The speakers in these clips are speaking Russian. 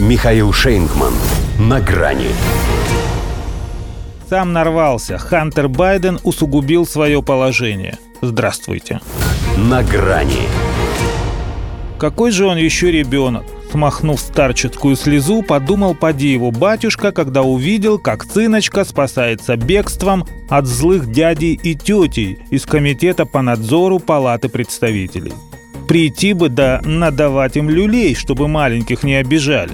Михаил Шейнгман. На грани. Сам нарвался. Хантер Байден усугубил свое положение. Здравствуйте. На грани. Какой же он еще ребенок? Смахнув старческую слезу, подумал поди его батюшка, когда увидел, как сыночка спасается бегством от злых дядей и тетей из Комитета по надзору Палаты представителей. Прийти бы да надавать им люлей, чтобы маленьких не обижали.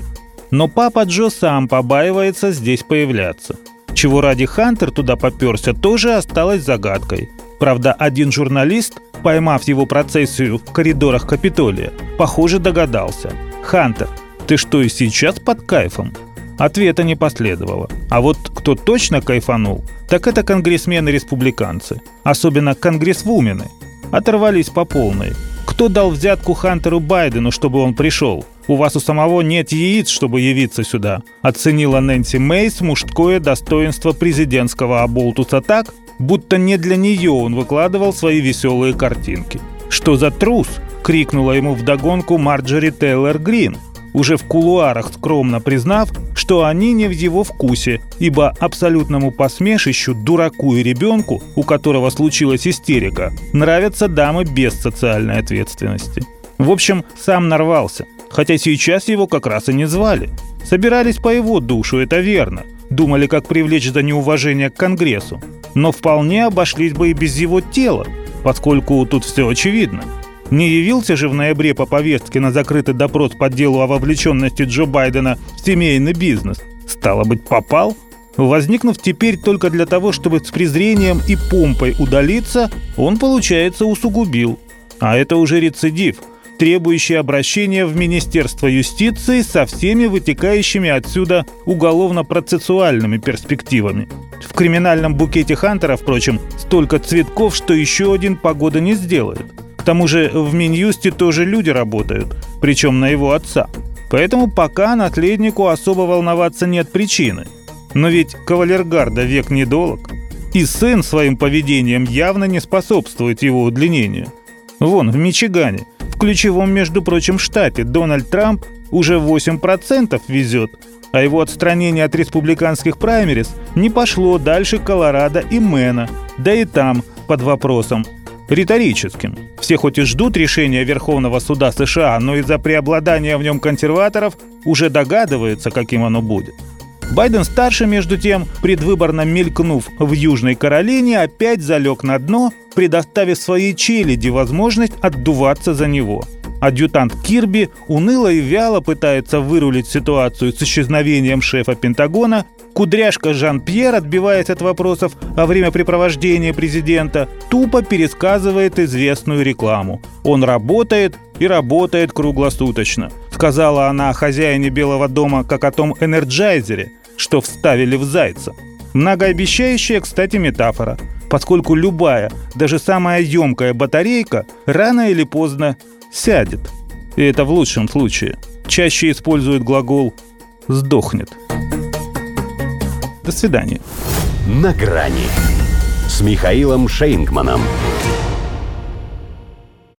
Но папа Джо сам побаивается здесь появляться. Чего ради Хантер туда поперся, тоже осталось загадкой. Правда, один журналист, поймав его процессию в коридорах Капитолия, похоже догадался – «Хантер, ты что и сейчас под кайфом?» Ответа не последовало. А вот кто точно кайфанул, так это конгрессмены-республиканцы. Особенно конгрессвумены. Оторвались по полной. Кто дал взятку Хантеру Байдену, чтобы он пришел? У вас у самого нет яиц, чтобы явиться сюда. Оценила Нэнси Мейс мужское достоинство президентского оболтуса так, будто не для нее он выкладывал свои веселые картинки. Что за трус? крикнула ему вдогонку Марджори Тейлор Грин, уже в кулуарах скромно признав, что они не в его вкусе, ибо абсолютному посмешищу, дураку и ребенку, у которого случилась истерика, нравятся дамы без социальной ответственности. В общем, сам нарвался, хотя сейчас его как раз и не звали. Собирались по его душу, это верно. Думали, как привлечь за неуважение к Конгрессу. Но вполне обошлись бы и без его тела, поскольку тут все очевидно. Не явился же в ноябре по повестке на закрытый допрос по делу о вовлеченности Джо Байдена в семейный бизнес. Стало быть, попал? Возникнув теперь только для того, чтобы с презрением и помпой удалиться, он, получается, усугубил. А это уже рецидив, требующий обращения в Министерство юстиции со всеми вытекающими отсюда уголовно-процессуальными перспективами. В криминальном букете Хантера, впрочем, столько цветков, что еще один погода не сделает тому же в Минюсте тоже люди работают, причем на его отца. Поэтому пока наследнику особо волноваться нет причины. Но ведь кавалергарда век недолг. И сын своим поведением явно не способствует его удлинению. Вон, в Мичигане, в ключевом, между прочим, штате, Дональд Трамп уже 8% везет, а его отстранение от республиканских праймерис не пошло дальше Колорадо и Мэна, да и там под вопросом, риторическим. Все хоть и ждут решения Верховного суда США, но из-за преобладания в нем консерваторов уже догадываются, каким оно будет. Байден-старший, между тем, предвыборно мелькнув в Южной Каролине, опять залег на дно, предоставив своей челяди возможность отдуваться за него – Адъютант Кирби уныло и вяло пытается вырулить ситуацию с исчезновением шефа Пентагона. Кудряшка Жан-Пьер, отбиваясь от вопросов о времяпрепровождении президента, тупо пересказывает известную рекламу. Он работает и работает круглосуточно. Сказала она о хозяине Белого дома как о том энерджайзере, что вставили в зайца. Многообещающая, кстати, метафора, поскольку любая, даже самая емкая батарейка рано или поздно сядет. И это в лучшем случае. Чаще использует глагол «сдохнет». До свидания. На грани с Михаилом Шейнгманом.